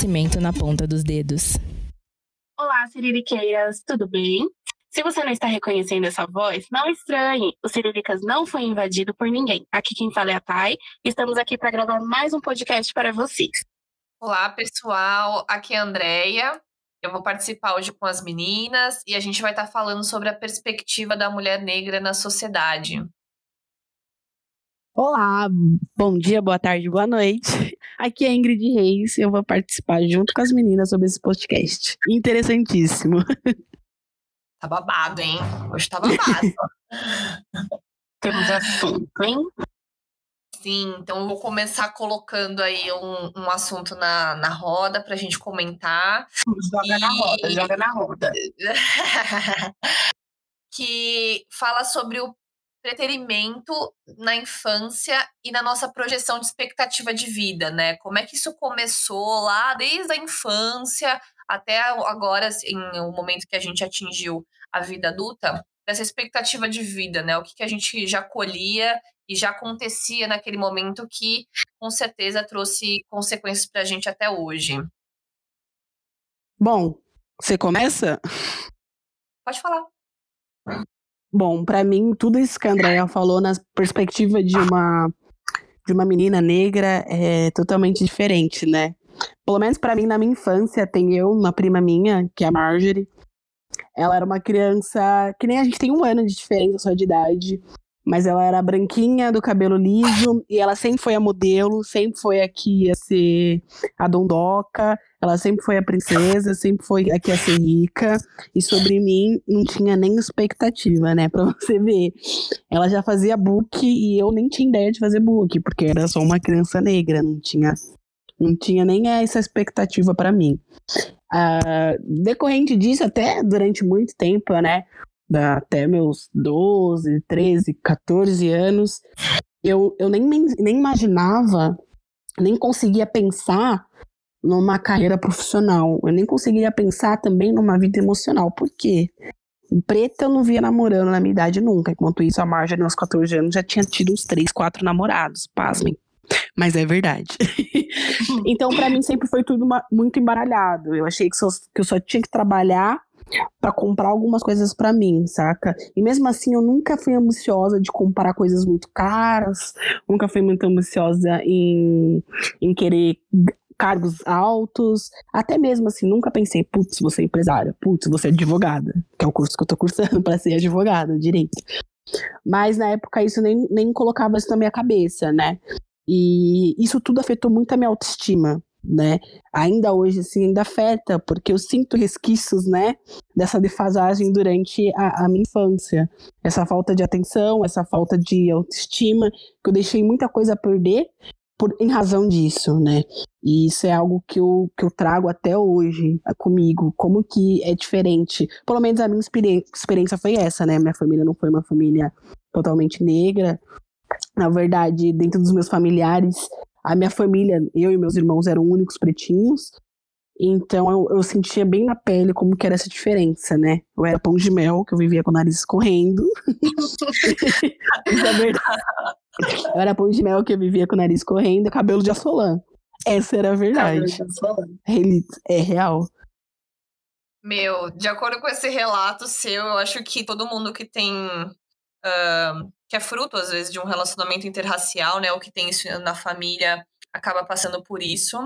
Conhecimento na ponta dos dedos. Olá, Siririqueiras, tudo bem? Se você não está reconhecendo essa voz, não estranhe. O Siriricas não foi invadido por ninguém. Aqui quem fala é a Thay. Estamos aqui para gravar mais um podcast para vocês. Olá, pessoal. Aqui é a Andrea. Eu vou participar hoje com as meninas e a gente vai estar falando sobre a perspectiva da mulher negra na sociedade. Olá, bom dia, boa tarde, boa noite. Aqui é Ingrid Reis e eu vou participar junto com as meninas sobre esse podcast. Interessantíssimo. Tá babado, hein? Hoje tá babado. Temos assunto, hein? Sim, então eu vou começar colocando aí um, um assunto na, na roda pra gente comentar. Joga e... na roda, joga na roda. que fala sobre o preterimento na infância e na nossa projeção de expectativa de vida, né? Como é que isso começou lá desde a infância até agora, em assim, o momento que a gente atingiu a vida adulta, essa expectativa de vida, né? O que, que a gente já colhia e já acontecia naquele momento que, com certeza, trouxe consequências para a gente até hoje. Bom, você começa? Pode falar. Bom, para mim, tudo isso que a Andrea falou na perspectiva de uma de uma menina negra é totalmente diferente, né? Pelo menos para mim, na minha infância, tem eu, uma prima minha, que é a Marjorie. Ela era uma criança que nem a gente tem um ano de diferença só de idade. Mas ela era branquinha, do cabelo liso, e ela sempre foi a modelo, sempre foi a ser a dondoca, ela sempre foi a princesa, sempre foi a ser rica, e sobre mim não tinha nem expectativa, né, pra você ver. Ela já fazia book e eu nem tinha ideia de fazer book, porque era só uma criança negra, não tinha, não tinha nem essa expectativa para mim. Uh, decorrente disso, até durante muito tempo, né, até meus 12, 13, 14 anos, eu, eu nem, nem imaginava, nem conseguia pensar numa carreira profissional. Eu nem conseguia pensar também numa vida emocional. Por quê? Preta eu não via namorando na minha idade nunca. Enquanto isso, a Marjorie, aos 14 anos, já tinha tido uns 3, 4 namorados. Pasmem. Mas é verdade. então, para mim, sempre foi tudo uma, muito embaralhado. Eu achei que, só, que eu só tinha que trabalhar para comprar algumas coisas para mim, saca? E mesmo assim eu nunca fui ambiciosa de comprar coisas muito caras, nunca fui muito ambiciosa em, em querer cargos altos, até mesmo assim, nunca pensei, putz, você é empresária, putz, você é advogada, que é o curso que eu tô cursando para ser advogada, direito. Mas na época isso nem, nem colocava isso na minha cabeça, né? E isso tudo afetou muito a minha autoestima, né? Ainda hoje, assim, ainda afeta, porque eu sinto resquícios, né, dessa defasagem durante a, a, minha infância. Essa falta de atenção, essa falta de autoestima, que eu deixei muita coisa a perder por, em razão disso, né? E isso é algo que eu, que eu trago até hoje comigo, como que é diferente. Pelo menos a minha experiência foi essa, né? Minha família não foi uma família totalmente negra. Na verdade, dentro dos meus familiares, a minha família, eu e meus irmãos eram únicos pretinhos. Então eu, eu, sentia bem na pele como que era essa diferença, né? Eu era pão de mel, que eu vivia com o nariz correndo. Isso é verdade. Eu era pão de mel que eu vivia com o nariz correndo, cabelo de assolã. Essa era a verdade. É real. Meu, de acordo com esse relato seu, eu acho que todo mundo que tem uh, que é fruto, às vezes, de um relacionamento interracial, né? O que tem isso na família acaba passando por isso.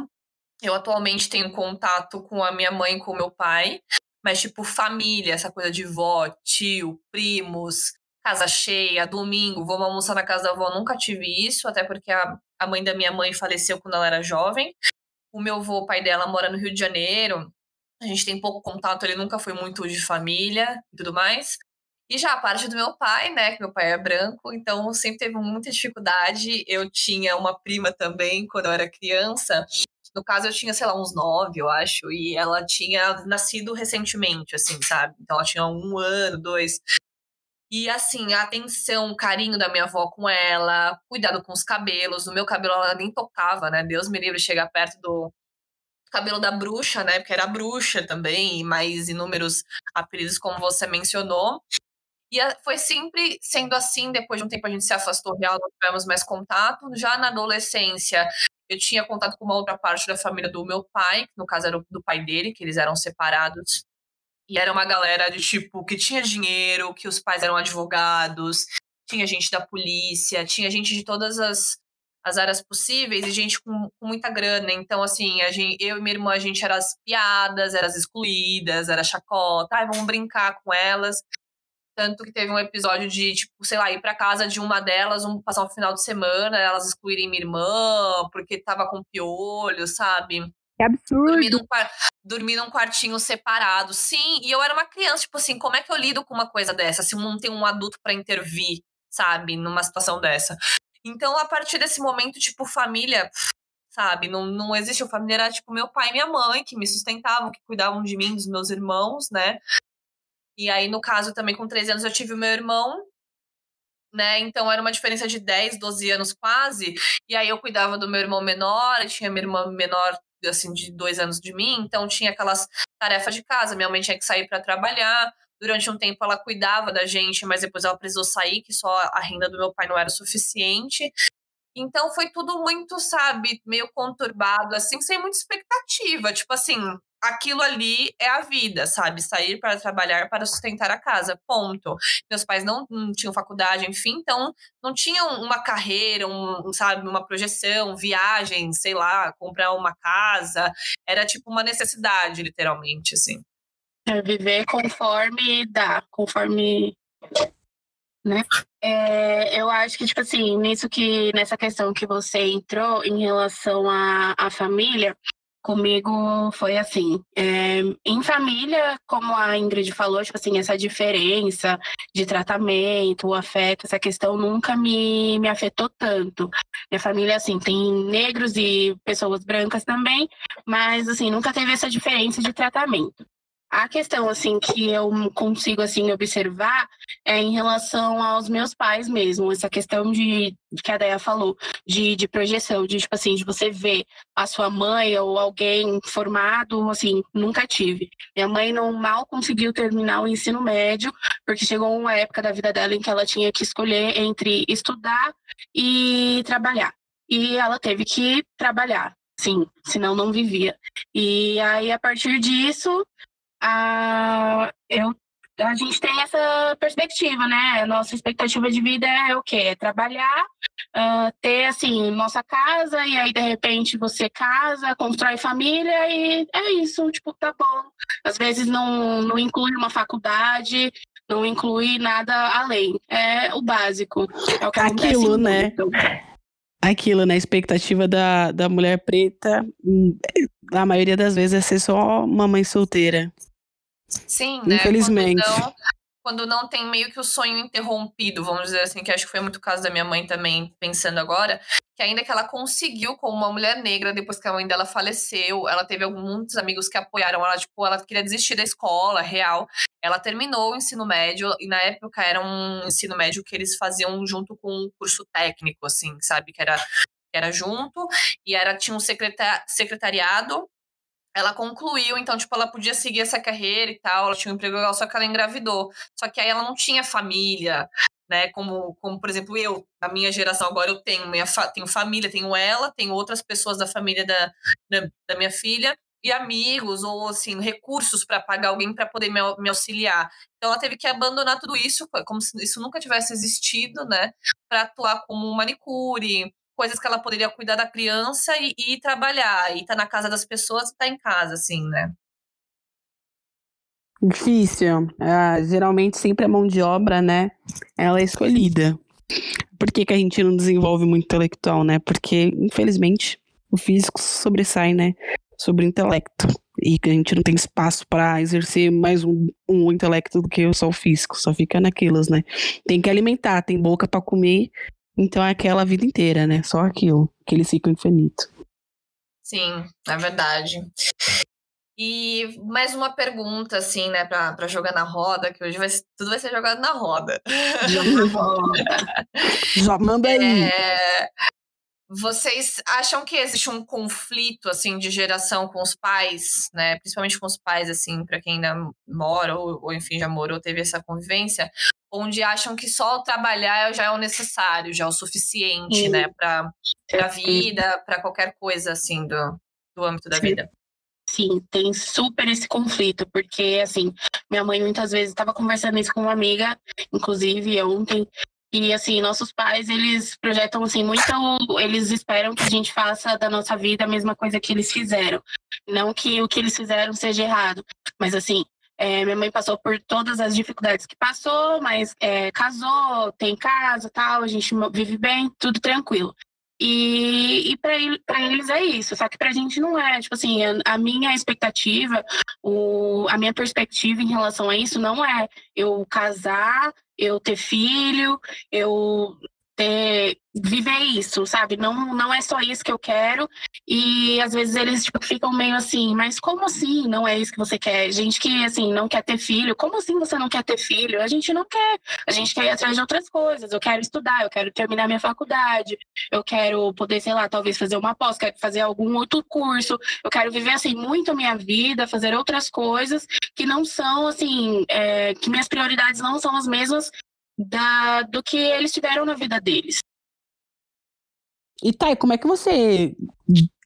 Eu atualmente tenho contato com a minha mãe e com o meu pai, mas, tipo, família, essa coisa de vó, tio, primos, casa cheia, domingo, vamos almoçar na casa da avó, nunca tive isso, até porque a, a mãe da minha mãe faleceu quando ela era jovem. O meu avô, o pai dela, mora no Rio de Janeiro. A gente tem pouco contato, ele nunca foi muito de família e tudo mais. E já a parte do meu pai, né, que meu pai é branco, então sempre teve muita dificuldade. Eu tinha uma prima também quando eu era criança. No caso, eu tinha, sei lá, uns nove, eu acho, e ela tinha nascido recentemente, assim, sabe? Então ela tinha um ano, dois. E assim, a atenção, o carinho da minha avó com ela, cuidado com os cabelos. No meu cabelo ela nem tocava, né? Deus me livre chegar perto do cabelo da bruxa, né? Porque era bruxa também, e mais inúmeros apelidos, como você mencionou. E foi sempre sendo assim, depois de um tempo a gente se afastou real, não tivemos mais contato. Já na adolescência, eu tinha contato com uma outra parte da família do meu pai, que no caso era do pai dele, que eles eram separados. E era uma galera de tipo que tinha dinheiro, que os pais eram advogados, tinha gente da polícia, tinha gente de todas as, as áreas possíveis e gente com, com muita grana. Então, assim, a gente, eu e minha irmã, a gente era as piadas, era as excluídas, era chacota, ai, vamos brincar com elas. Tanto que teve um episódio de, tipo, sei lá, ir pra casa de uma delas, um, passar um final de semana, elas excluírem minha irmã, porque tava com piolho, sabe? Que absurdo. Dormir num, dormir num quartinho separado. Sim, e eu era uma criança, tipo assim, como é que eu lido com uma coisa dessa? Se não tem um adulto para intervir, sabe, numa situação dessa. Então, a partir desse momento, tipo, família, sabe, não, não existe. A família era, tipo, meu pai e minha mãe, que me sustentavam, que cuidavam de mim, dos meus irmãos, né? E aí, no caso, também com 13 anos, eu tive o meu irmão, né? Então era uma diferença de 10, 12 anos quase. E aí eu cuidava do meu irmão menor, tinha minha irmã menor assim, de dois anos de mim, então tinha aquelas tarefas de casa. Minha mãe tinha que sair para trabalhar. Durante um tempo ela cuidava da gente, mas depois ela precisou sair, que só a renda do meu pai não era suficiente. Então foi tudo muito, sabe, meio conturbado, assim, sem muita expectativa. Tipo assim, aquilo ali é a vida, sabe? Sair para trabalhar para sustentar a casa, ponto. Meus pais não, não tinham faculdade, enfim, então não tinham uma carreira, um, sabe, uma projeção, viagem, sei lá, comprar uma casa. Era tipo uma necessidade, literalmente, assim. É viver conforme dá, conforme né? É, eu acho que, tipo assim, nisso que, nessa questão que você entrou em relação à, à família, Comigo foi assim, é, em família, como a Ingrid falou, tipo assim, essa diferença de tratamento, o afeto, essa questão nunca me, me afetou tanto. Minha família, assim, tem negros e pessoas brancas também, mas, assim, nunca teve essa diferença de tratamento. A questão, assim, que eu consigo, assim, observar é em relação aos meus pais mesmo. Essa questão de, que a Deia falou, de, de projeção, de, tipo assim, de você ver a sua mãe ou alguém formado, assim, nunca tive. Minha mãe não mal conseguiu terminar o ensino médio, porque chegou uma época da vida dela em que ela tinha que escolher entre estudar e trabalhar. E ela teve que trabalhar, sim, senão não vivia. E aí, a partir disso, a, eu, a gente tem essa perspectiva, né? A nossa expectativa de vida é o quê? É trabalhar, uh, ter, assim, nossa casa, e aí, de repente, você casa, constrói família, e é isso, tipo, tá bom. Às vezes não, não inclui uma faculdade, não inclui nada além. É o básico. É o que Aquilo, né? Aquilo, né? A expectativa da, da mulher preta, hum, a maioria das vezes, é ser só uma mãe solteira. Sim, né? Infelizmente. Quando não, quando não tem meio que o sonho interrompido, vamos dizer assim, que acho que foi muito o caso da minha mãe também, pensando agora, que ainda que ela conseguiu, como uma mulher negra, depois que a mãe dela faleceu, ela teve muitos amigos que apoiaram ela, tipo, ela queria desistir da escola, real. Ela terminou o ensino médio, e na época era um ensino médio que eles faziam junto com um curso técnico, assim, sabe? Que era, que era junto, e era, tinha um secretariado ela concluiu, então, tipo, ela podia seguir essa carreira e tal, ela tinha um emprego legal, só que ela engravidou. Só que aí ela não tinha família, né? Como, como por exemplo, eu, a minha geração agora, eu tenho, minha fa tenho família, tenho ela, tenho outras pessoas da família da, da, da minha filha, e amigos, ou assim, recursos para pagar alguém para poder me, me, auxiliar. Então ela teve que abandonar tudo isso, como se isso nunca tivesse existido, né? Para atuar como manicure, coisas que ela poderia cuidar da criança e, e trabalhar, e tá na casa das pessoas e tá em casa, assim, né? Difícil. Ah, geralmente sempre a mão de obra, né? Ela é escolhida. Por que, que a gente não desenvolve muito intelectual, né? Porque, infelizmente, o físico sobressai, né? Sobre o intelecto. E que a gente não tem espaço para exercer mais um, um intelecto do que só o físico. Só fica naquelas, né? Tem que alimentar, tem boca para comer então é aquela vida inteira, né? Só aquilo, aquele ciclo infinito. Sim, é verdade. E mais uma pergunta, assim, né, pra, pra jogar na roda, que hoje vai, tudo vai ser jogado na roda. Já manda aí. É, vocês acham que existe um conflito, assim, de geração com os pais, né, principalmente com os pais, assim, para quem ainda mora ou, ou, enfim, já morou, teve essa convivência? Onde acham que só trabalhar já é o necessário, já é o suficiente, Sim. né, para a vida, para qualquer coisa assim do, do âmbito da Sim. vida. Sim, tem super esse conflito, porque assim, minha mãe muitas vezes estava conversando isso com uma amiga, inclusive ontem, e assim, nossos pais, eles projetam assim muito, eles esperam que a gente faça da nossa vida a mesma coisa que eles fizeram. Não que o que eles fizeram seja errado, mas assim, é, minha mãe passou por todas as dificuldades que passou, mas é, casou, tem casa, tal, a gente vive bem, tudo tranquilo. E, e para ele, eles é isso, só que para a gente não é. Tipo assim, a, minha expectativa, o, a minha perspectiva em relação a isso não é eu casar, eu ter filho, eu ter, viver isso, sabe? Não, não é só isso que eu quero. E às vezes eles tipo, ficam meio assim, mas como assim não é isso que você quer? Gente que assim não quer ter filho, como assim você não quer ter filho? A gente não quer, a gente quer ir atrás de outras coisas. Eu quero estudar, eu quero terminar minha faculdade, eu quero poder, sei lá, talvez fazer uma pós, quero fazer algum outro curso, eu quero viver assim muito a minha vida, fazer outras coisas que não são assim, é, que minhas prioridades não são as mesmas da, do que eles tiveram na vida deles. E Thay, como é que você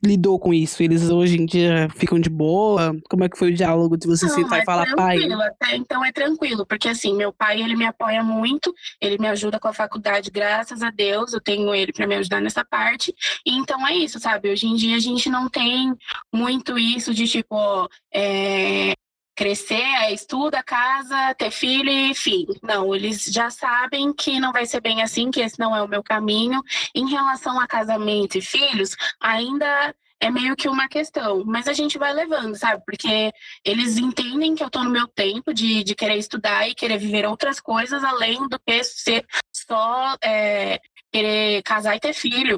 lidou com isso? Eles hoje em dia ficam de boa? Como é que foi o diálogo de você Não, sentar é e falar pai? Até então é tranquilo, porque assim, meu pai, ele me apoia muito, ele me ajuda com a faculdade, graças a Deus, eu tenho ele para me ajudar nessa parte. E então é isso, sabe? Hoje em dia a gente não tem muito isso de tipo, é, crescer, é estuda, casa, ter filho e fim. Não, eles já sabem que não vai ser bem assim, que esse não é o meu caminho. Em relação a casamento e filhos, ainda é meio que uma questão, mas a gente vai levando, sabe? Porque eles entendem que eu tô no meu tempo de, de querer estudar e querer viver outras coisas além do que ser só é, querer casar e ter filho.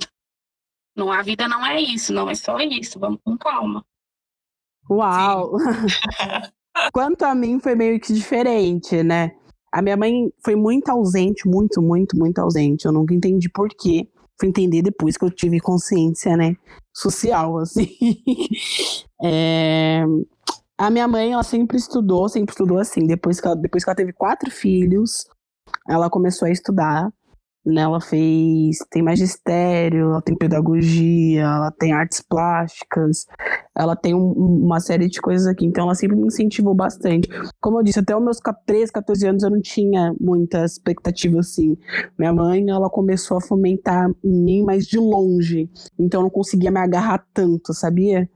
Não, a vida não é isso, não é só isso. Vamos com calma. Uau! Quanto a mim, foi meio que diferente, né? A minha mãe foi muito ausente, muito, muito, muito ausente. Eu nunca entendi por quê. Fui entender depois que eu tive consciência, né? Social, assim. é... A minha mãe, ela sempre estudou, sempre estudou assim. Depois que ela, depois que ela teve quatro filhos, ela começou a estudar. Né, ela fez, tem magistério, ela tem pedagogia, ela tem artes plásticas, ela tem um, uma série de coisas aqui, então ela sempre me incentivou bastante. Como eu disse, até os meus 13, 14 anos eu não tinha muita expectativa assim. Minha mãe, ela começou a fomentar em mim, mas de longe, então eu não conseguia me agarrar tanto, sabia?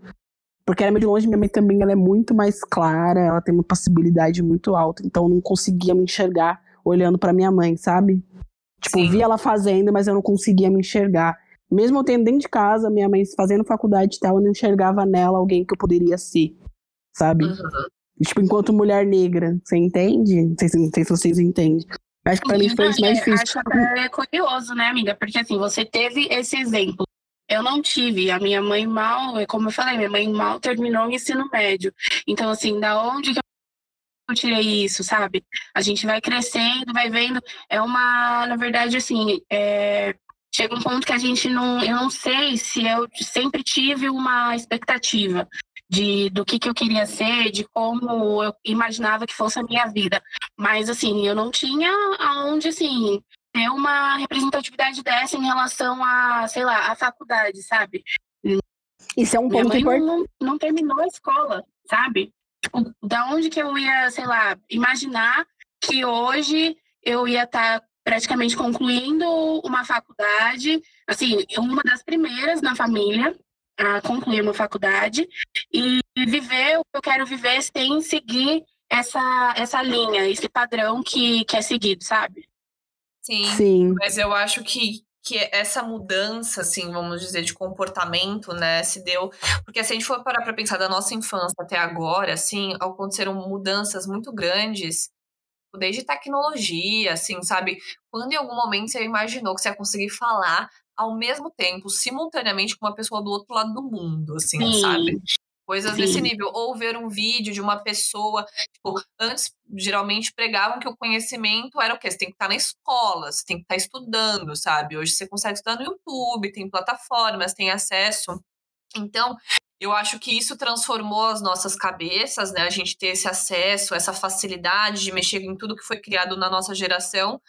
Porque era meio de longe, minha mãe também ela é muito mais clara, ela tem uma possibilidade muito alta, então eu não conseguia me enxergar olhando para minha mãe, sabe? Tipo, Sim. via ela fazendo, mas eu não conseguia me enxergar. Mesmo eu tendo dentro de casa, minha mãe fazendo faculdade e tal, eu não enxergava nela alguém que eu poderia ser, sabe? Uhum. Tipo, enquanto mulher negra, você entende? Não sei, não sei se vocês entendem. Acho que pra mim foi isso mais difícil. Acho até curioso, né, amiga? Porque assim, você teve esse exemplo. Eu não tive. A minha mãe mal, como eu falei, minha mãe mal terminou o ensino médio. Então, assim, da onde que eu tirei isso, sabe? A gente vai crescendo, vai vendo. É uma, na verdade, assim, é, chega um ponto que a gente não. Eu não sei se eu sempre tive uma expectativa de do que, que eu queria ser, de como eu imaginava que fosse a minha vida. Mas, assim, eu não tinha aonde, assim, ter uma representatividade dessa em relação a, sei lá, a faculdade, sabe? Isso é um ponto importante. Não, não terminou a escola, sabe? Tipo, da onde que eu ia, sei lá, imaginar que hoje eu ia estar tá praticamente concluindo uma faculdade, assim, uma das primeiras na família a concluir uma faculdade e viver o que eu quero viver sem seguir essa, essa linha, esse padrão que, que é seguido, sabe? Sim, Sim. Mas eu acho que, que essa mudança, assim, vamos dizer, de comportamento, né, se deu. Porque se a gente for parar para pensar da nossa infância até agora, assim, aconteceram mudanças muito grandes, desde tecnologia, assim, sabe? Quando em algum momento você imaginou que você ia conseguir falar ao mesmo tempo, simultaneamente, com uma pessoa do outro lado do mundo, assim, Sim. sabe? Coisas Sim. desse nível. Ou ver um vídeo de uma pessoa. Tipo, antes, geralmente, pregavam que o conhecimento era o quê? Você tem que estar na escola, você tem que estar estudando, sabe? Hoje você consegue estudar no YouTube, tem plataformas, tem acesso. Então, Eu acho que isso transformou as nossas cabeças, né? A gente ter esse acesso, essa facilidade de mexer em tudo que foi criado na nossa geração.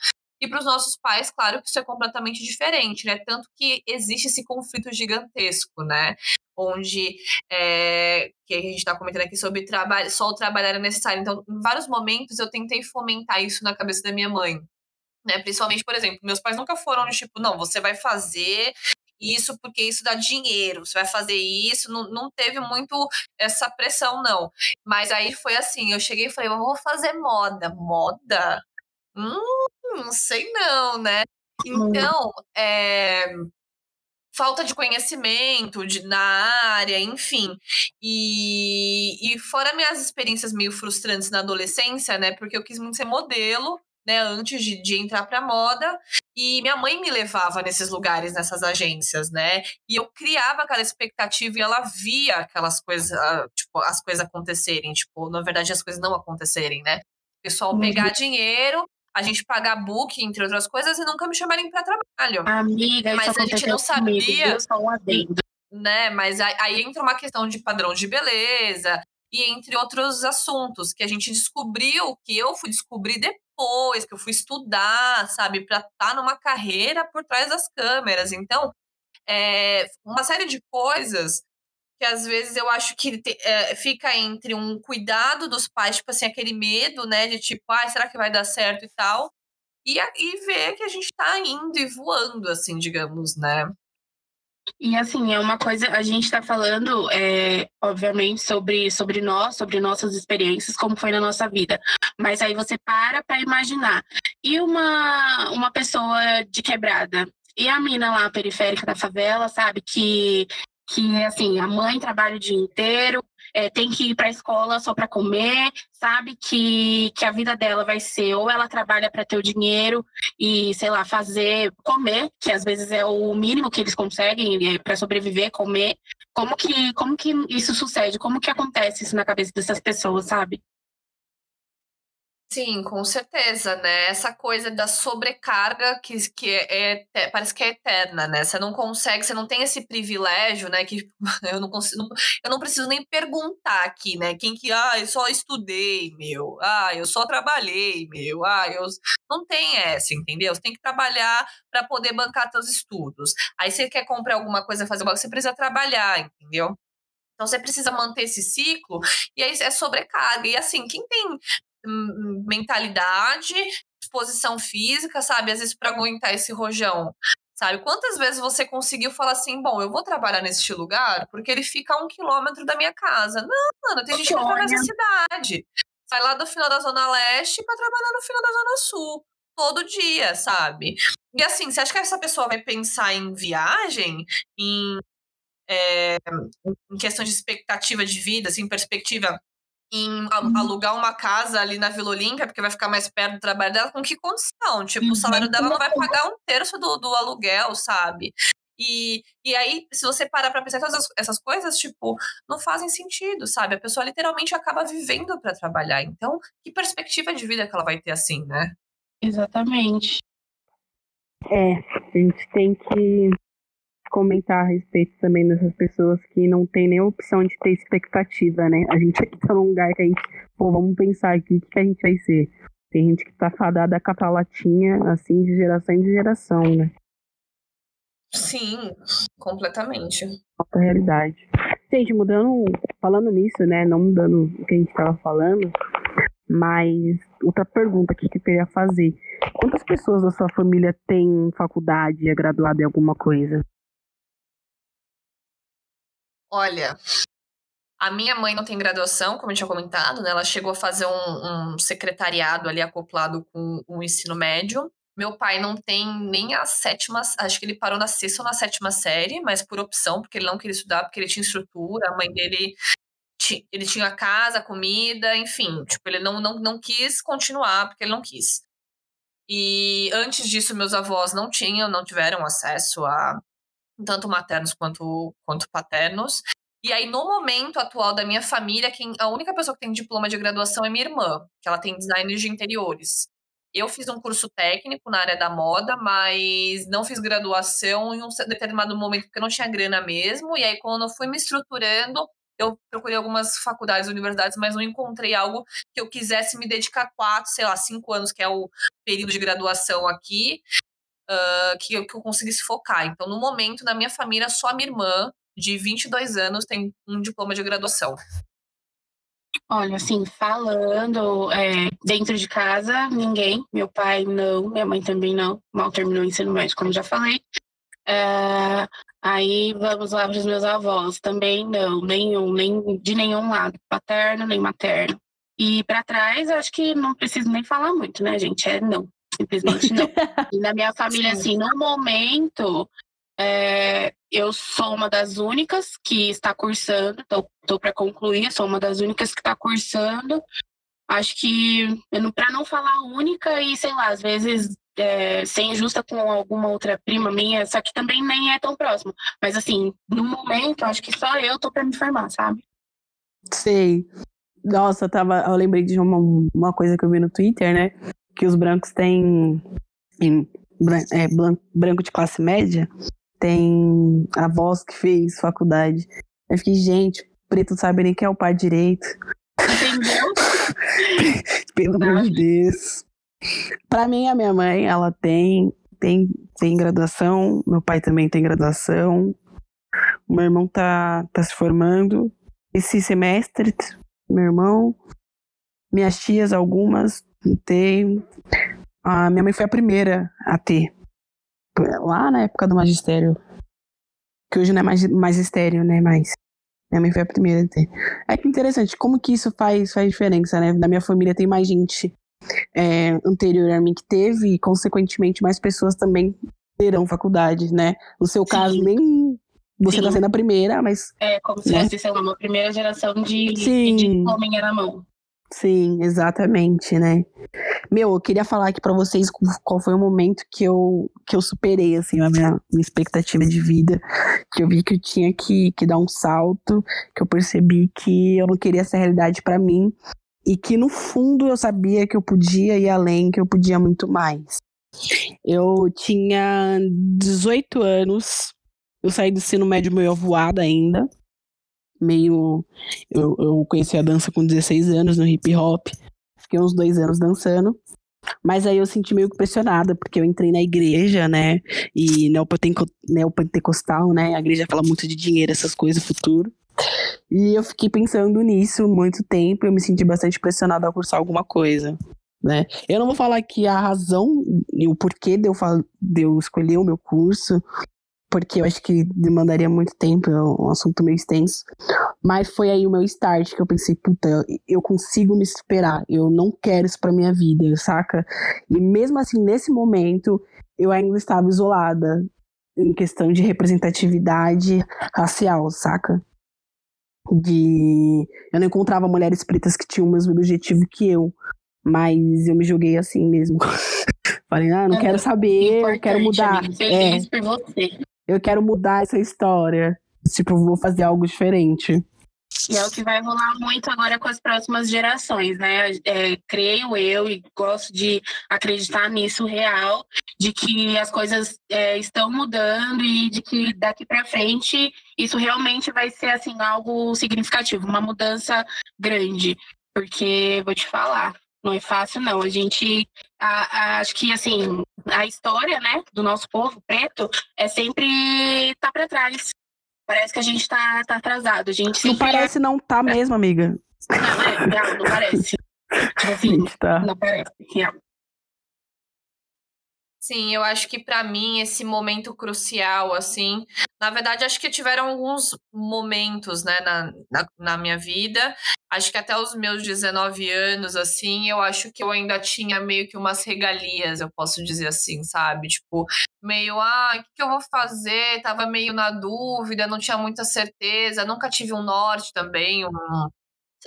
E para os nossos pais, claro que isso é completamente diferente, né? Tanto que existe esse conflito gigantesco, né? Onde é, que a gente está comentando aqui sobre trabalho, só o trabalhar é necessário. Então, em vários momentos eu tentei fomentar isso na cabeça da minha mãe. Né? Principalmente, por exemplo, meus pais nunca foram tipo, não, você vai fazer isso porque isso dá dinheiro, você vai fazer isso, não, não teve muito essa pressão, não. Mas aí foi assim, eu cheguei e falei, eu vou fazer moda. Moda? Hum, não sei não, né? Então, é, falta de conhecimento de, na área, enfim. E, e fora minhas experiências meio frustrantes na adolescência, né? Porque eu quis muito ser modelo, né? Antes de, de entrar pra moda. E minha mãe me levava nesses lugares, nessas agências, né? E eu criava aquela expectativa e ela via aquelas coisas, ah, tipo, as coisas acontecerem. Tipo, na verdade, as coisas não acontecerem, né? O pessoal pegar dinheiro a gente pagar book, entre outras coisas, e nunca me chamarem para trabalho. Amiga, mas a gente não sabia. Comigo, um adendo. Né? Mas aí entra uma questão de padrão de beleza e entre outros assuntos que a gente descobriu, que eu fui descobrir depois, que eu fui estudar, sabe, para estar tá numa carreira por trás das câmeras. Então, é, uma série de coisas que às vezes eu acho que é, fica entre um cuidado dos pais, tipo assim, aquele medo, né, de tipo, ah, será que vai dar certo e tal, e, e ver que a gente tá indo e voando, assim, digamos, né. E assim, é uma coisa, a gente está falando, é, obviamente, sobre, sobre nós, sobre nossas experiências, como foi na nossa vida. Mas aí você para para imaginar. E uma, uma pessoa de quebrada? E a mina lá, periférica da favela, sabe? Que que assim a mãe trabalha o dia inteiro, é, tem que ir para a escola só para comer, sabe que, que a vida dela vai ser ou ela trabalha para ter o dinheiro e sei lá fazer comer, que às vezes é o mínimo que eles conseguem é, para sobreviver, comer. Como que como que isso sucede? Como que acontece isso na cabeça dessas pessoas, sabe? Sim, com certeza, né? Essa coisa da sobrecarga que, que é, é, parece que é eterna, né? Você não consegue, você não tem esse privilégio, né? Que eu não consigo, eu não preciso nem perguntar aqui, né? Quem que, ah, eu só estudei, meu, ah, eu só trabalhei, meu, ah, eu não tem essa, entendeu? Você tem que trabalhar para poder bancar seus estudos. Aí você quer comprar alguma coisa, fazer alguma você precisa trabalhar, entendeu? Então você precisa manter esse ciclo e aí é sobrecarga. E assim, quem tem mentalidade, disposição física, sabe? Às vezes para aguentar esse rojão. Sabe? Quantas vezes você conseguiu falar assim, bom, eu vou trabalhar neste lugar porque ele fica a um quilômetro da minha casa. Não, mano, tem gente que tá nessa cidade. Sai lá do final da Zona Leste para trabalhar no final da Zona Sul. Todo dia, sabe? E assim, você acha que essa pessoa vai pensar em viagem, em, é, em questão de expectativa de vida, assim, perspectiva em uhum. alugar uma casa ali na Vila Olímpia, porque vai ficar mais perto do trabalho dela, com que condição? Tipo, o salário dela não vai pagar um terço do, do aluguel, sabe? E, e aí, se você parar pra pensar todas essas coisas, tipo, não fazem sentido, sabe? A pessoa literalmente acaba vivendo para trabalhar. Então, que perspectiva de vida que ela vai ter assim, né? Exatamente. É, a gente tem que comentar a respeito também dessas pessoas que não tem nem opção de ter expectativa, né? A gente aqui tá num lugar que a gente, pô, vamos pensar aqui o que, que a gente vai ser. Tem gente que tá fadada a catar latinha, assim, de geração em geração, né? Sim, completamente. Nossa realidade. Gente, mudando, falando nisso, né? Não mudando o que a gente tava falando, mas outra pergunta aqui que eu queria fazer. Quantas pessoas da sua família têm faculdade e é graduada em alguma coisa? Olha, a minha mãe não tem graduação, como eu tinha comentado, né? Ela chegou a fazer um, um secretariado ali acoplado com o ensino médio. Meu pai não tem nem a sétima, acho que ele parou na sexta ou na sétima série, mas por opção, porque ele não queria estudar, porque ele tinha estrutura, a mãe dele ele tinha casa, comida, enfim, tipo, ele não, não, não quis continuar porque ele não quis. E antes disso, meus avós não tinham, não tiveram acesso a tanto maternos quanto, quanto paternos. E aí, no momento atual da minha família, quem, a única pessoa que tem diploma de graduação é minha irmã, que ela tem design de interiores. Eu fiz um curso técnico na área da moda, mas não fiz graduação em um determinado momento porque eu não tinha grana mesmo. E aí, quando eu fui me estruturando, eu procurei algumas faculdades, universidades, mas não encontrei algo que eu quisesse me dedicar quatro, sei lá, cinco anos, que é o período de graduação aqui, uh, que, eu, que eu conseguisse focar. Então, no momento, na minha família, só a minha irmã, de 22 anos, tem um diploma de graduação. Olha, assim, falando é, dentro de casa, ninguém. Meu pai não, minha mãe também não. Mal terminou o ensino médio, como já falei. Aí vamos lá para os meus avós. Também não, nenhum, nem de nenhum lado, paterno nem materno. E para trás, acho que não preciso nem falar muito, né, gente? É não, simplesmente não. e na minha família, assim, no momento, é, eu sou uma das únicas que está cursando, estou para concluir, sou uma das únicas que está cursando. Acho que, para não falar única, e sei lá, às vezes é, ser injusta com alguma outra prima minha, só que também nem é tão próximo. Mas assim, no momento, acho que só eu tô para me formar, sabe? Sei. Nossa, eu, tava, eu lembrei de uma, uma coisa que eu vi no Twitter, né? Que os brancos têm. Em, é, branco de classe média tem avós que fez faculdade. Eu fiquei, gente, preto sabe nem quem é o pai direito. Entendeu? Pelo amor de Deus. Pra mim, a minha mãe, ela tem, tem, tem graduação, meu pai também tem graduação, meu irmão tá, tá se formando esse semestre, meu irmão, minhas tias, algumas, tem. A minha mãe foi a primeira a ter lá na época do magistério, que hoje não é mais magistério, né, mas minha mãe foi a primeira a ter. É que interessante, como que isso faz, faz diferença, né? Na minha família tem mais gente é, anterior a mim que teve, e consequentemente mais pessoas também terão faculdade, né? No seu caso, Sim. nem você está sendo a primeira, mas. É, como se né? fosse, sei lá, uma primeira geração de, Sim. de diploma na mão. Sim, exatamente, né? Meu, eu queria falar aqui para vocês qual foi o momento que eu, que eu superei, assim, a minha, minha expectativa de vida, que eu vi que eu tinha que, que dar um salto, que eu percebi que eu não queria essa realidade para mim, e que no fundo eu sabia que eu podia ir além, que eu podia muito mais. Eu tinha 18 anos, eu saí do ensino médio meio voada ainda, meio. Eu, eu conheci a dança com 16 anos no hip hop, fiquei uns dois anos dançando. Mas aí eu senti meio pressionada, porque eu entrei na igreja, né? E neopentecostal, né? A igreja fala muito de dinheiro, essas coisas, futuro. E eu fiquei pensando nisso muito tempo, eu me senti bastante pressionada a cursar alguma coisa. Né? Eu não vou falar aqui a razão e o porquê de eu, de eu escolher o meu curso, porque eu acho que demandaria muito tempo, é um assunto meio extenso. Mas foi aí o meu start que eu pensei, puta, eu consigo me superar, eu não quero isso pra minha vida, saca? E mesmo assim, nesse momento, eu ainda estava isolada em questão de representatividade racial, saca? De. Eu não encontrava mulheres pretas que tinham o mesmo objetivo que eu. Mas eu me joguei assim mesmo. Falei, ah, não é quero saber, eu quero mudar. é. por você eu quero mudar essa história. Tipo, vou fazer algo diferente. E é o que vai rolar muito agora com as próximas gerações, né? É, creio eu e gosto de acreditar nisso real, de que as coisas é, estão mudando e de que daqui para frente isso realmente vai ser assim algo significativo, uma mudança grande, porque vou te falar, não é fácil, não. A gente a, a, acho que assim a história, né, do nosso povo preto é sempre tá para trás. Parece que a gente tá, tá atrasado. A gente não parece não tá mesmo, amiga. Não, é, não, não parece. Tipo assim, tá. não parece. Real. Sim, eu acho que para mim esse momento crucial, assim, na verdade acho que tiveram alguns momentos, né, na, na, na, minha vida. Acho que até os meus 19 anos, assim, eu acho que eu ainda tinha meio que umas regalias, eu posso dizer assim, sabe? Tipo, meio, ah, o que, que eu vou fazer? Tava meio na dúvida, não tinha muita certeza, nunca tive um norte também, um,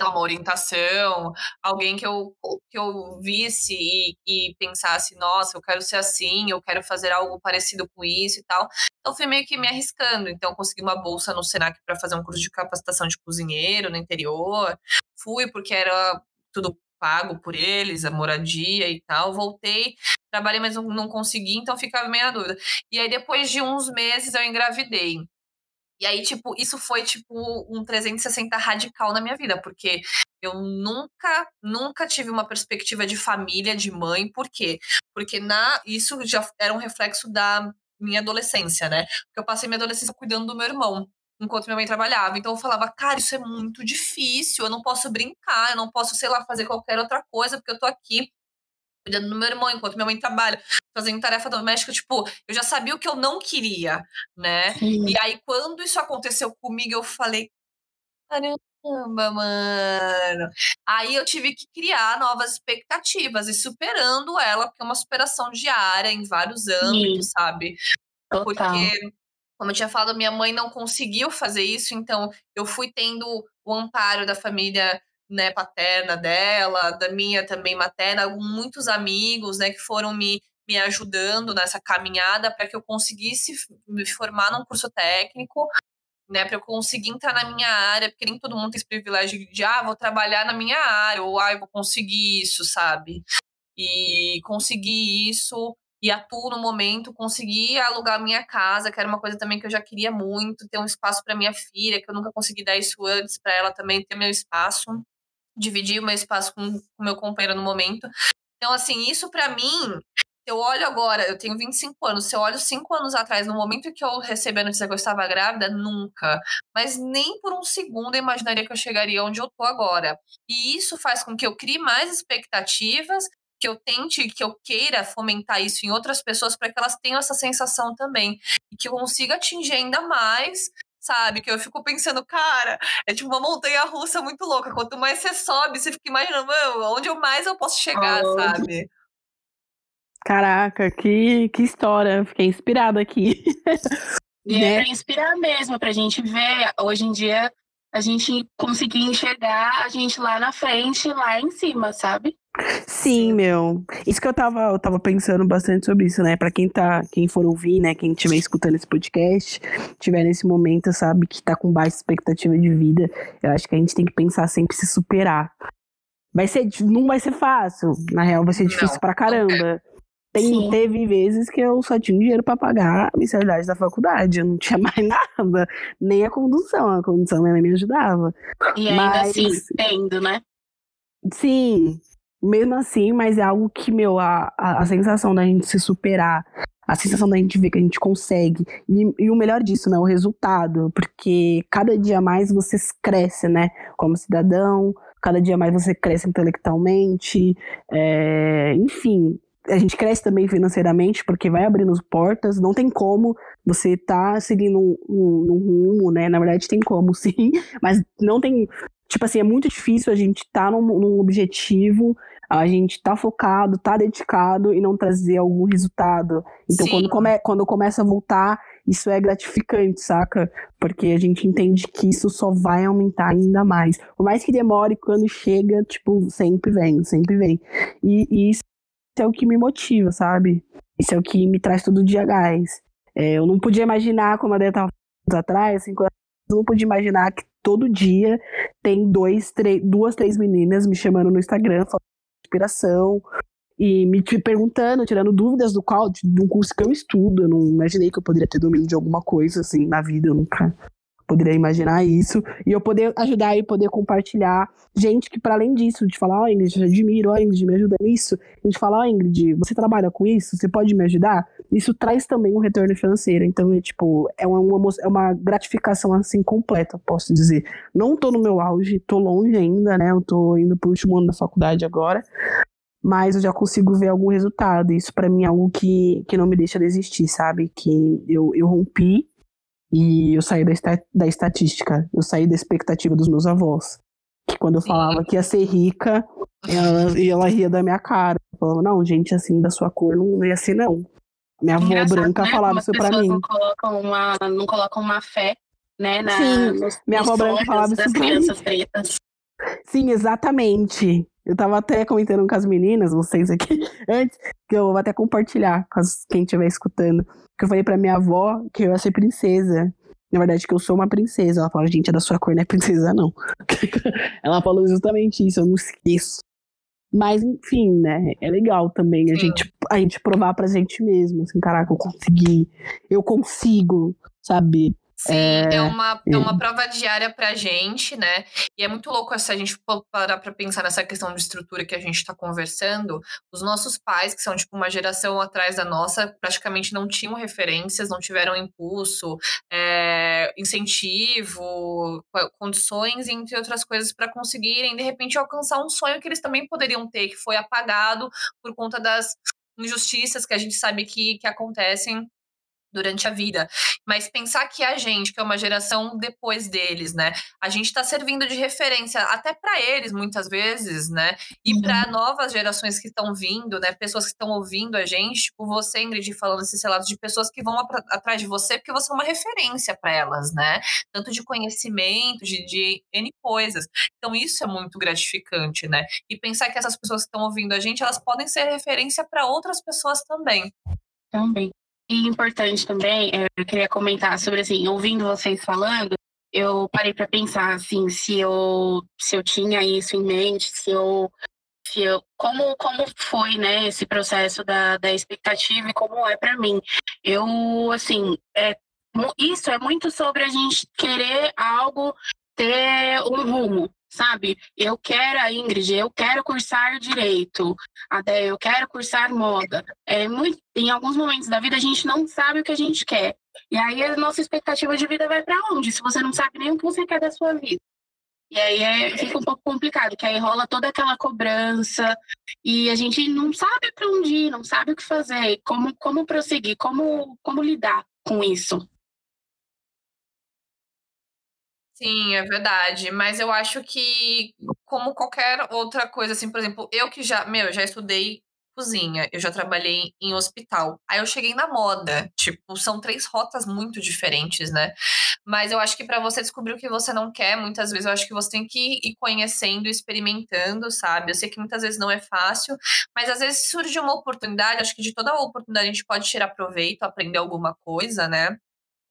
uma orientação, alguém que eu, que eu visse e, e, pensasse, nossa, eu quero ser assim, eu quero fazer algo parecido com isso e tal. Então fui meio que me arriscando. Então consegui uma bolsa no Senac para fazer um curso de capacitação de cozinheiro no interior. Fui porque era tudo pago por eles, a moradia e tal. Voltei, trabalhei, mas não, não consegui, então ficava meio na dúvida. E aí, depois de uns meses, eu engravidei. E aí, tipo, isso foi, tipo, um 360 radical na minha vida, porque eu nunca, nunca tive uma perspectiva de família, de mãe. Por quê? Porque na, isso já era um reflexo da minha adolescência, né? Porque eu passei minha adolescência cuidando do meu irmão enquanto minha mãe trabalhava. Então eu falava, cara, isso é muito difícil, eu não posso brincar, eu não posso, sei lá, fazer qualquer outra coisa, porque eu tô aqui cuidando do meu irmão enquanto minha mãe trabalha, fazendo tarefa doméstica, tipo, eu já sabia o que eu não queria, né? Sim. E aí quando isso aconteceu comigo, eu falei, caramba, mano. Aí eu tive que criar novas expectativas e superando ela, porque é uma superação diária em vários âmbitos, Sim. sabe? Total. Porque como eu tinha falado, minha mãe não conseguiu fazer isso, então eu fui tendo o amparo da família né, paterna dela, da minha também materna, muitos amigos, né, que foram me, me ajudando nessa caminhada para que eu conseguisse me formar num curso técnico, né, para eu conseguir entrar na minha área, porque nem todo mundo tem esse privilégio de, ah, vou trabalhar na minha área, ou ah, eu vou conseguir isso, sabe? E conseguir isso e atuo no momento, consegui alugar minha casa, que era uma coisa também que eu já queria muito, ter um espaço para minha filha, que eu nunca consegui dar isso antes, para ela também ter meu espaço, dividir o meu espaço com o meu companheiro no momento. Então, assim, isso para mim, eu olho agora, eu tenho 25 anos, se eu olho 5 anos atrás, no momento que eu recebi a notícia que eu estava grávida, nunca. Mas nem por um segundo eu imaginaria que eu chegaria onde eu tô agora. E isso faz com que eu crie mais expectativas que eu tente, que eu queira fomentar isso em outras pessoas para que elas tenham essa sensação também e que eu consiga atingir ainda mais sabe? Que eu fico pensando, cara, é tipo uma montanha russa muito louca. Quanto mais você sobe, você fica imaginando, onde eu mais eu posso chegar, oh. sabe? Caraca, que, que história. Fiquei inspirada aqui. E é é pra inspirar mesmo, pra gente ver. Hoje em dia, a gente conseguir enxergar a gente lá na frente, lá em cima, sabe? Sim, meu. Isso que eu tava, eu tava pensando bastante sobre isso, né? Pra quem tá, quem for ouvir, né? Quem estiver escutando esse podcast, tiver nesse momento, sabe, que tá com baixa expectativa de vida, eu acho que a gente tem que pensar sempre se superar. Vai ser, não vai ser fácil, na real, vai ser difícil não. pra caramba. Tem, teve vezes que eu só tinha dinheiro para pagar a mensalidade da faculdade, eu não tinha mais nada, nem a condução, a condução minha mãe me ajudava. E ainda mas, assim, tendo, né? Sim, mesmo assim, mas é algo que, meu, a, a, a, sensação da gente se superar, a sensação da gente ver que a gente consegue, e, e, o melhor disso, né, o resultado, porque cada dia mais você cresce, né, como cidadão, cada dia mais você cresce intelectualmente, é, enfim, a gente cresce também financeiramente, porque vai abrindo as portas, não tem como você tá seguindo um, um, um rumo, né, na verdade tem como sim, mas não tem tipo assim, é muito difícil a gente tá num, num, objetivo, a gente tá focado, tá dedicado e não trazer algum resultado. Então, quando, come, quando começa a voltar, isso é gratificante, saca? Porque a gente entende que isso só vai aumentar ainda mais. Por mais que demore, quando chega, tipo, sempre vem, sempre vem. E, e isso é o que me motiva, sabe? Isso é o que me traz todo dia gás. É, eu não podia imaginar, como a Débora tava atrás, cinco anos, eu não podia imaginar que todo dia tem dois, três, duas, três meninas me chamando no Instagram, falando de inspiração e me perguntando, tirando dúvidas do qual, de um curso que eu estudo. Eu não imaginei que eu poderia ter domínio de alguma coisa assim na vida, eu nunca poderia imaginar isso, e eu poder ajudar e poder compartilhar. Gente que, para além disso, de falar, ó, oh, Ingrid, eu admiro, ó, oh, Ingrid, me ajuda nisso, a gente fala, ó, oh, Ingrid, você trabalha com isso? Você pode me ajudar? Isso traz também um retorno financeiro. Então, é tipo, é uma, uma, é uma gratificação assim completa, posso dizer. Não tô no meu auge, tô longe ainda, né? Eu tô indo pro último ano da faculdade agora. Mas eu já consigo ver algum resultado. Isso para mim é algo que, que não me deixa desistir, sabe? Que eu, eu rompi e eu saí da, da estatística, eu saí da expectativa dos meus avós. Que quando eu falava que ia ser rica, ela, ela ria da minha cara. Falava, não, gente assim da sua cor não ia ser, não. Minha avó Engraçado, branca né? falava isso pra mim. Não colocam uma, não colocam uma fé, né? Na, Sim, nos, minha avó branca falava isso pra mim. Pretas. Sim, exatamente. Eu tava até comentando com as meninas, vocês aqui, antes, que eu vou até compartilhar com as, quem estiver escutando. Que eu falei pra minha avó que eu ia ser princesa. Na verdade, que eu sou uma princesa. Ela falou, gente, é da sua cor, não é princesa, não. Ela falou justamente isso, eu não esqueço. Mas, enfim, né? É legal também a gente, a gente provar pra gente mesmo, assim, caraca, eu consegui, eu consigo, sabe? Sim, é, é uma, é uma prova diária pra gente, né? E é muito louco se a gente parar pra pensar nessa questão de estrutura que a gente tá conversando. Os nossos pais, que são tipo uma geração atrás da nossa, praticamente não tinham referências, não tiveram impulso, é, incentivo, condições, entre outras coisas, para conseguirem, de repente, alcançar um sonho que eles também poderiam ter, que foi apagado por conta das injustiças que a gente sabe que, que acontecem durante a vida. Mas pensar que a gente, que é uma geração depois deles, né? A gente está servindo de referência até para eles muitas vezes, né? E uhum. para novas gerações que estão vindo, né? Pessoas que estão ouvindo a gente, tipo você, Ingrid, falando esses relatos de pessoas que vão atrás de você porque você é uma referência para elas, né? Tanto de conhecimento, de, de N coisas. Então isso é muito gratificante, né? E pensar que essas pessoas que estão ouvindo a gente, elas podem ser referência para outras pessoas também. Também. E importante também, é, eu queria comentar sobre assim, ouvindo vocês falando, eu parei para pensar assim, se eu se eu tinha isso em mente, se eu se eu como como foi, né, esse processo da, da expectativa e como é para mim. Eu assim, é isso é muito sobre a gente querer algo ter um rumo, sabe? Eu quero a Ingrid, eu quero cursar direito, até eu quero cursar moda. É muito, em alguns momentos da vida a gente não sabe o que a gente quer. E aí a nossa expectativa de vida vai para onde? Se você não sabe nem o que você quer da sua vida. E aí é, fica um pouco complicado, que aí rola toda aquela cobrança e a gente não sabe para onde ir, não sabe o que fazer, como, como prosseguir, como, como lidar com isso. Sim, é verdade. Mas eu acho que, como qualquer outra coisa, assim, por exemplo, eu que já, meu, já estudei cozinha, eu já trabalhei em hospital. Aí eu cheguei na moda. Tipo, são três rotas muito diferentes, né? Mas eu acho que para você descobrir o que você não quer, muitas vezes eu acho que você tem que ir conhecendo, experimentando, sabe? Eu sei que muitas vezes não é fácil, mas às vezes surge uma oportunidade, acho que de toda oportunidade a gente pode tirar proveito, aprender alguma coisa, né?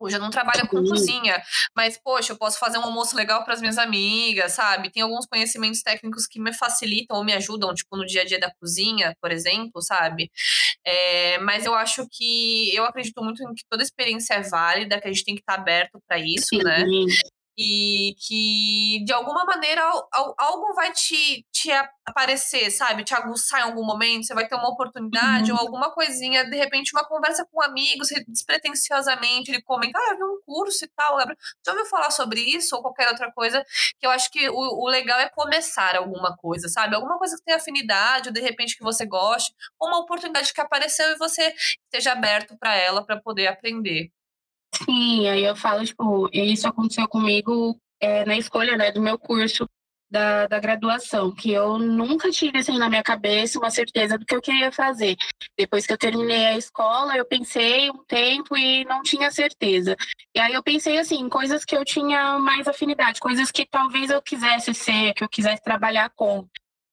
Eu não trabalho com cozinha, mas, poxa, eu posso fazer um almoço legal para as minhas amigas, sabe? Tem alguns conhecimentos técnicos que me facilitam ou me ajudam, tipo, no dia a dia da cozinha, por exemplo, sabe? É, mas eu acho que eu acredito muito em que toda experiência é válida, que a gente tem que estar aberto para isso, né? Sim. né? e que de alguma maneira algo vai te, te aparecer, sabe? Te aguçar em algum momento, você vai ter uma oportunidade uhum. ou alguma coisinha, de repente uma conversa com amigos, despretensiosamente, ele comenta, ah, eu vi um curso e tal, lembra? Já ouviu falar sobre isso ou qualquer outra coisa? Que eu acho que o, o legal é começar alguma coisa, sabe? Alguma coisa que tenha afinidade, ou de repente que você goste, ou uma oportunidade que apareceu e você esteja aberto para ela para poder aprender. Sim, aí eu falo, tipo, isso aconteceu comigo é, na escolha né, do meu curso da, da graduação, que eu nunca tive assim na minha cabeça uma certeza do que eu queria fazer. Depois que eu terminei a escola, eu pensei um tempo e não tinha certeza. E aí eu pensei assim, coisas que eu tinha mais afinidade, coisas que talvez eu quisesse ser, que eu quisesse trabalhar com.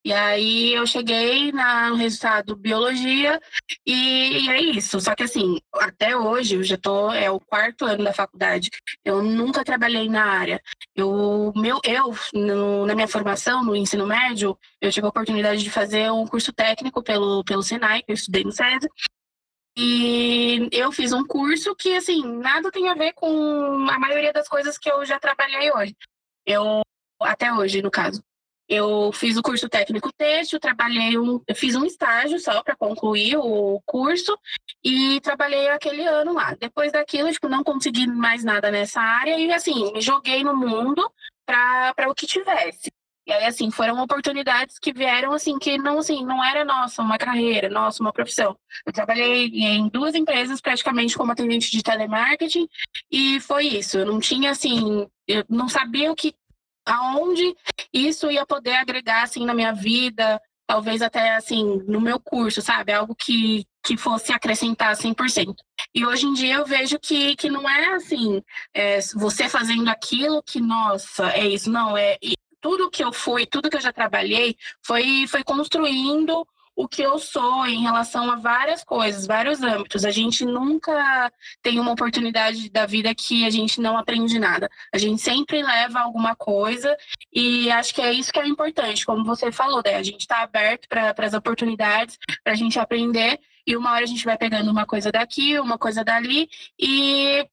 E aí eu cheguei na, no resultado biologia e, e, é isso. Só que assim, até hoje, eu já tô, é o quarto ano da faculdade, eu nunca trabalhei na área. Eu, meu, eu no, na minha formação, no ensino médio, eu tive a oportunidade de fazer um curso técnico pelo, pelo Senai, que eu estudei no SESI. E eu fiz um curso que, assim, nada tem a ver com a maioria das coisas que eu já trabalhei hoje. Eu, até hoje, no caso. Eu fiz o curso técnico têxtil, trabalhei um, eu fiz um estágio só para concluir o curso e trabalhei aquele ano lá. Depois daquilo, tipo, não consegui mais nada nessa área e assim, me joguei no mundo para o que tivesse. E aí, assim, foram oportunidades que vieram, assim, que não, assim, não era nossa, uma carreira, nossa, uma profissão. Eu trabalhei em duas empresas praticamente como atendente de telemarketing e foi isso. Eu não tinha, assim, eu não sabia o que aonde isso ia poder agregar assim na minha vida, talvez até assim no meu curso, sabe? Algo que que fosse acrescentar 100%. E hoje em dia eu vejo que, que não é assim, é, você fazendo aquilo que, nossa, é isso. Não, é tudo que eu fui, tudo que eu já trabalhei, foi, foi construindo o que eu sou em relação a várias coisas, vários âmbitos. A gente nunca tem uma oportunidade da vida que a gente não aprende nada. A gente sempre leva alguma coisa e acho que é isso que é importante. Como você falou, né? a gente está aberto para as oportunidades, para a gente aprender e uma hora a gente vai pegando uma coisa daqui, uma coisa dali e,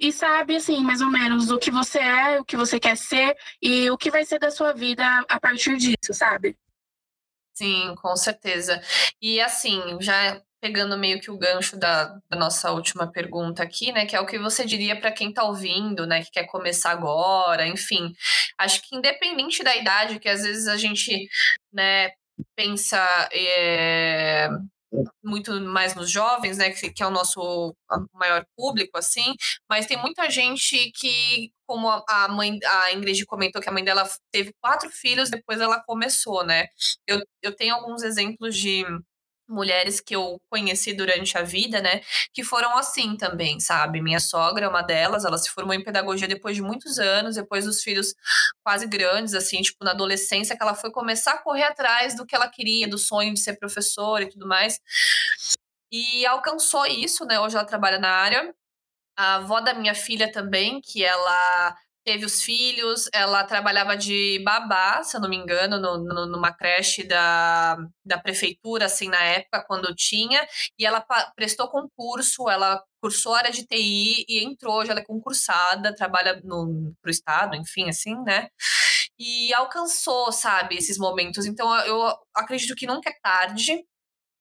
e sabe assim, mais ou menos o que você é, o que você quer ser e o que vai ser da sua vida a partir disso, sabe? Sim, com certeza. E assim, já pegando meio que o gancho da, da, nossa última pergunta aqui, né, que é o que você diria para quem está ouvindo, né, que quer começar agora, enfim. Acho que independente da idade, que às vezes a gente, né, pensa é, muito mais nos jovens, né, que, que é o nosso maior público, assim, mas tem muita gente que, como a mãe, a Ingrid comentou que a mãe dela teve quatro filhos, depois ela começou, né, eu, eu tenho alguns exemplos de mulheres que eu conheci durante a vida, né, que foram assim também, sabe? Minha sogra é uma delas, ela se formou em pedagogia depois de muitos anos, depois dos filhos quase grandes, assim, tipo, na adolescência, que ela foi começar a correr atrás do que ela queria, do sonho de ser professora e tudo mais. E alcançou isso, né? Hoje ela trabalha na área. A avó da minha filha também, que ela teve os filhos, ela trabalhava de babá, se eu não me engano, no, no, numa creche da, da prefeitura, assim, na época, quando tinha, e ela prestou concurso, ela cursou área de TI e entrou, já ela é concursada, trabalha no, pro estado, enfim, assim, né? E alcançou, sabe, esses momentos. Então, eu acredito que nunca é tarde,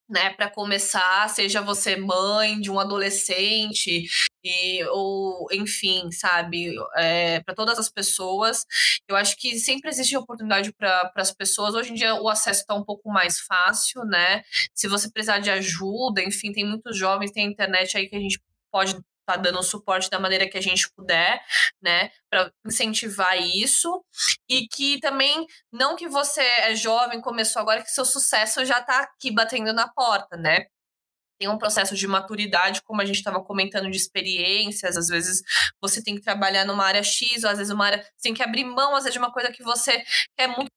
né, para começar, seja você mãe de um adolescente e, ou enfim, sabe, é, para todas as pessoas, eu acho que sempre existe oportunidade para as pessoas. Hoje em dia o acesso está um pouco mais fácil, né? Se você precisar de ajuda, enfim, tem muitos jovens, tem internet aí que a gente pode tá dando suporte da maneira que a gente puder, né, para incentivar isso e que também não que você é jovem, começou agora que seu sucesso já está aqui batendo na porta, né? Tem um processo de maturidade, como a gente estava comentando, de experiências. Às vezes você tem que trabalhar numa área X, ou às vezes uma área. Você tem que abrir mão, às vezes, de uma coisa que você quer muito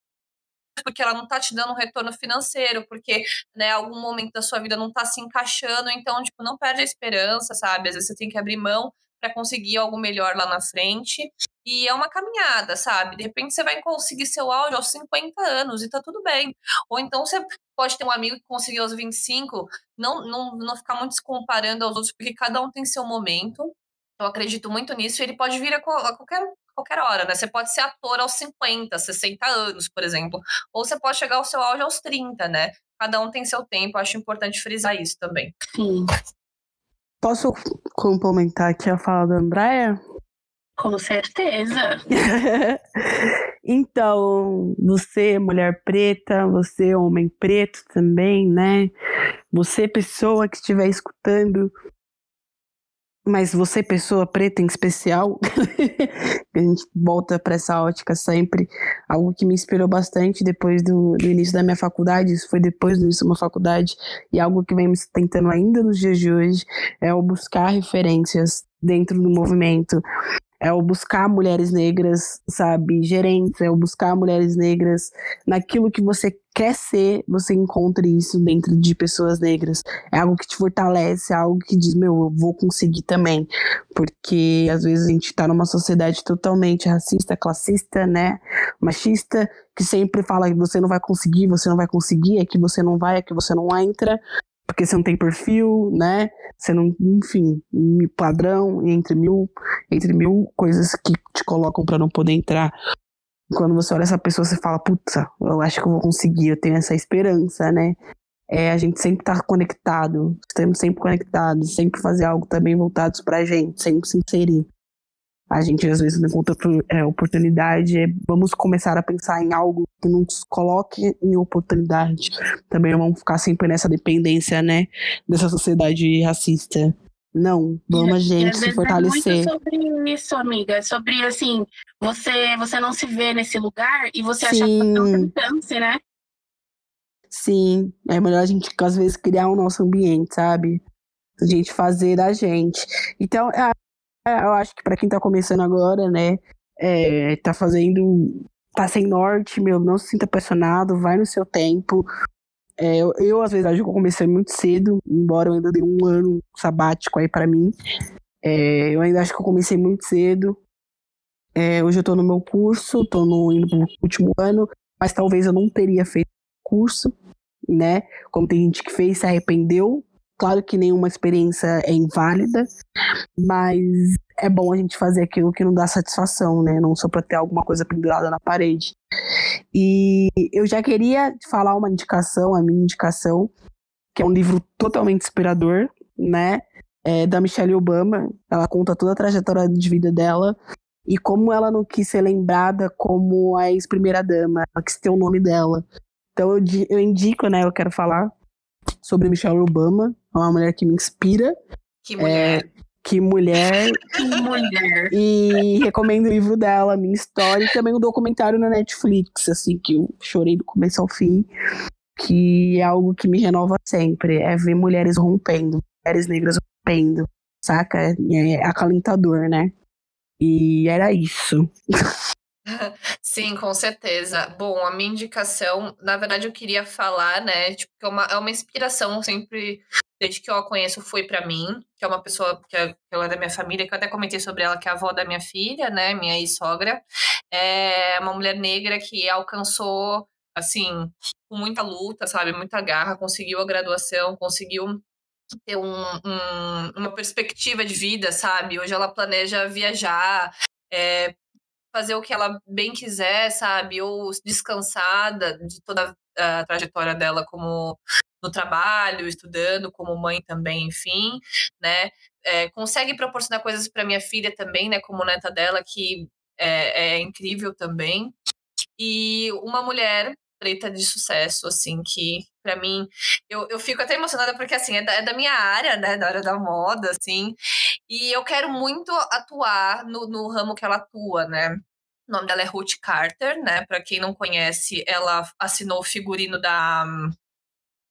porque ela não está te dando um retorno financeiro, porque, né, algum momento da sua vida não está se encaixando, então, tipo, não perde a esperança, sabe? Às vezes você tem que abrir mão para conseguir algo melhor lá na frente. E é uma caminhada, sabe? De repente você vai conseguir seu áudio aos 50 anos e tá tudo bem. Ou então você pode ter um amigo que conseguiu aos 25, não, não, não ficar muito se comparando aos outros, porque cada um tem seu momento. Eu acredito muito nisso e ele pode vir a qualquer qualquer hora, né? Você pode ser ator aos 50, 60 anos, por exemplo, ou você pode chegar ao seu auge aos 30, né? Cada um tem seu tempo, acho importante frisar isso também. Sim. Posso complementar aqui a fala da Andréia? Com certeza. então, você, mulher preta, você, homem preto também, né? Você, pessoa que estiver escutando mas você, pessoa preta em especial, a gente volta para essa ótica sempre. Algo que me inspirou bastante depois do, do, início da minha faculdade, isso foi depois do início da minha faculdade, e algo que vem me tentando ainda nos dias de hoje é o buscar referências dentro do movimento é o buscar mulheres negras, sabe, gerentes, é o buscar mulheres negras naquilo que você quer ser, você encontre isso dentro de pessoas negras. É algo que te fortalece, é algo que diz, meu, eu vou conseguir também. Porque às vezes a gente tá numa sociedade totalmente racista, classista, né, machista, que sempre fala que você não vai conseguir, você não vai conseguir, é que você não vai, é que você não entra porque você não tem perfil, né? Você não, enfim, padrão entre mil, entre mil coisas que te colocam para não poder entrar. Quando você olha essa pessoa, você fala, putz, eu acho que eu vou conseguir, eu tenho essa esperança, né? É, a gente sempre tá conectado, estamos sempre conectados, sempre fazer algo também voltados pra gente, sempre se inserir a gente às vezes não encontra é, oportunidade, é, vamos começar a pensar em algo que nos coloque em oportunidade. Também não vamos ficar sempre nessa dependência, né, dessa sociedade racista. Não, vamos a gente se fortalecer. É muito sobre isso, amiga. É sobre assim, você você não se vê nesse lugar e você Sim. acha que não tem chance, né? Sim, é melhor a gente às vezes criar o nosso ambiente, sabe? A gente fazer da gente. Então, é, eu acho que para quem tá começando agora, né, é, tá fazendo, tá sem norte, meu, não se sinta pressionado, vai no seu tempo. É, eu, eu, às vezes, acho que eu comecei muito cedo, embora eu ainda dei um ano sabático aí para mim. É, eu ainda acho que eu comecei muito cedo. É, hoje eu tô no meu curso, tô no, indo pro último ano, mas talvez eu não teria feito curso, né? Como tem gente que fez, se arrependeu. Claro que nenhuma experiência é inválida, mas é bom a gente fazer aquilo que não dá satisfação, né? Não só para ter alguma coisa pendurada na parede. E eu já queria falar uma indicação, a minha indicação, que é um livro totalmente inspirador, né? É da Michelle Obama. Ela conta toda a trajetória de vida dela e como ela não quis ser lembrada como a ex-primeira dama, ela quis ter o nome dela. Então eu, eu indico, né? Eu quero falar sobre Michelle Obama, é uma mulher que me inspira. Que mulher. É, que mulher. que mulher. E recomendo o livro dela, Minha História, e também um documentário na Netflix, assim, que eu chorei do começo ao fim, que é algo que me renova sempre, é ver mulheres rompendo, mulheres negras rompendo, saca? É acalentador, né? E era isso. Sim, com certeza. Bom, a minha indicação, na verdade, eu queria falar, né? Tipo, que é uma, é uma inspiração sempre, desde que eu a conheço, foi para mim, que é uma pessoa que, é, ela é da minha família, que eu até comentei sobre ela, que é a avó da minha filha, né? Minha ex-sogra. É uma mulher negra que alcançou, assim, com muita luta, sabe? Muita garra, conseguiu a graduação, conseguiu ter um, um, uma perspectiva de vida, sabe? Hoje ela planeja viajar, é, fazer o que ela bem quiser, sabe? Ou descansada de toda a trajetória dela como no trabalho, estudando, como mãe também, enfim, né? É, consegue proporcionar coisas para minha filha também, né? Como neta dela, que é, é incrível também. E uma mulher preta de sucesso, assim, que para mim, eu, eu fico até emocionada porque, assim, é da, é da, minha área, né, da área da moda, assim, e eu quero muito atuar no, no ramo que ela atua, né, o nome dela é Ruth Carter, né, para quem não conhece, ela assinou o figurino da,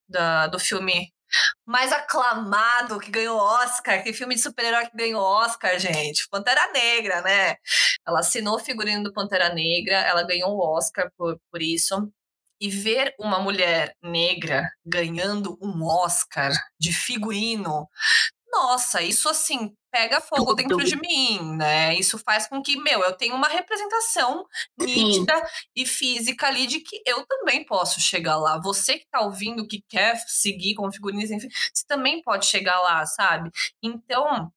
da, do filme mais aclamado, que ganhou Oscar, que filme de super-herói que ganhou Oscar, gente. Pantera Negra, né? Ela assinou o figurino do Pantera Negra, ela ganhou o Oscar por, por isso e ver uma mulher negra ganhando um Oscar de figurino, nossa, isso assim pega fogo dentro de mim, né? Isso faz com que, meu, eu tenha uma representação nítida Sim. e física ali de que eu também posso chegar lá. Você que tá ouvindo, que quer seguir com figurinos, enfim, você também pode chegar lá, sabe? Então,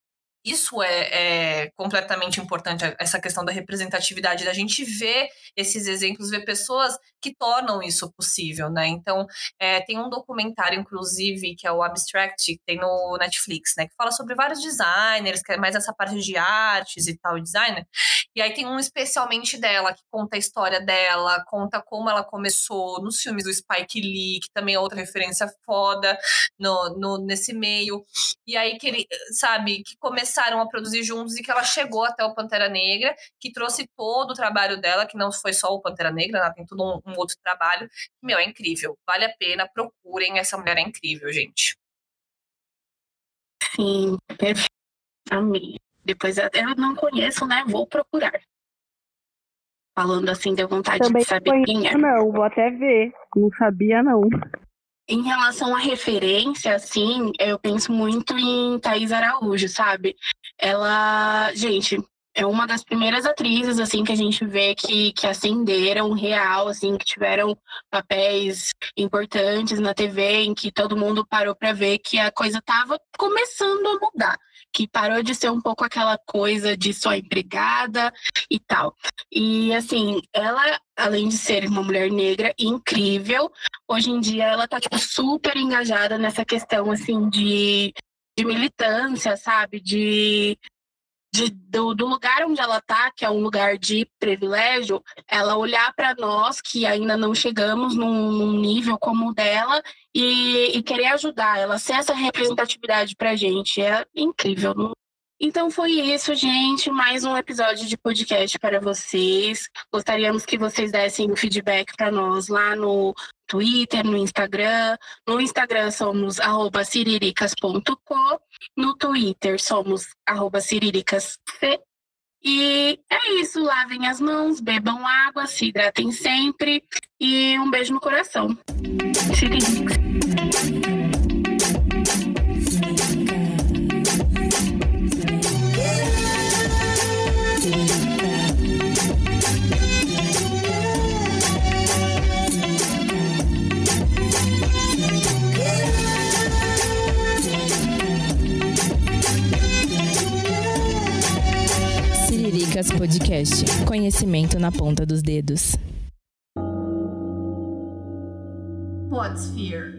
isso é, é, completamente importante, essa questão da representatividade, da gente ver esses exemplos, ver pessoas que tornam isso possível, né? Então, é, tem um documentário, inclusive, que é o Abstract, que tem no Netflix, né? Que fala sobre vários designers, que é mais essa parte de artes e tal, designer. E aí tem um especialmente dela, que conta a história dela, conta como ela começou nos filmes do Spike Lee, que também é outra referência foda no, no, nesse meio. E aí que ele, sabe, que começaram a produzir juntos e que ela chegou até o Pantera Negra, que trouxe todo o trabalho dela, que não foi só o Pantera Negra, ela tem todo um, um outro trabalho. Meu, é incrível. Vale a pena, procurem. Essa mulher é incrível, gente. Sim, perfeito. Amei. Depois eu não conheço, né? Vou procurar. Falando assim, deu vontade Também de saber quem é. Não, vou até ver. Não sabia, não. Em relação à referência, assim, eu penso muito em Thaís Araújo, sabe? Ela, gente, é uma das primeiras atrizes assim que a gente vê que, que ascenderam real, assim, que tiveram papéis importantes na TV, em que todo mundo parou para ver que a coisa estava começando a mudar que parou de ser um pouco aquela coisa de só empregada e tal. E assim, ela, além de ser uma mulher negra incrível, hoje em dia ela tá tipo, super engajada nessa questão assim de, de militância, sabe? De de, do, do, lugar onde ela está, que é um lugar de privilégio, ela olhar para nós que ainda não chegamos num, num nível como o dela e, e, querer ajudar, ela ser essa representatividade para a gente. É incrível. Não? Então foi isso, gente. Mais um episódio de podcast para vocês. Gostaríamos que vocês dessem feedback para nós lá no Twitter, no Instagram. No Instagram somos arroba ciriricas.com. No Twitter somos arroba ciriricasc. E é isso. Lavem as mãos, bebam água, se hidratem sempre. E um beijo no coração. Siriricas Podcast. Conhecimento na ponta dos dedos. What's fear?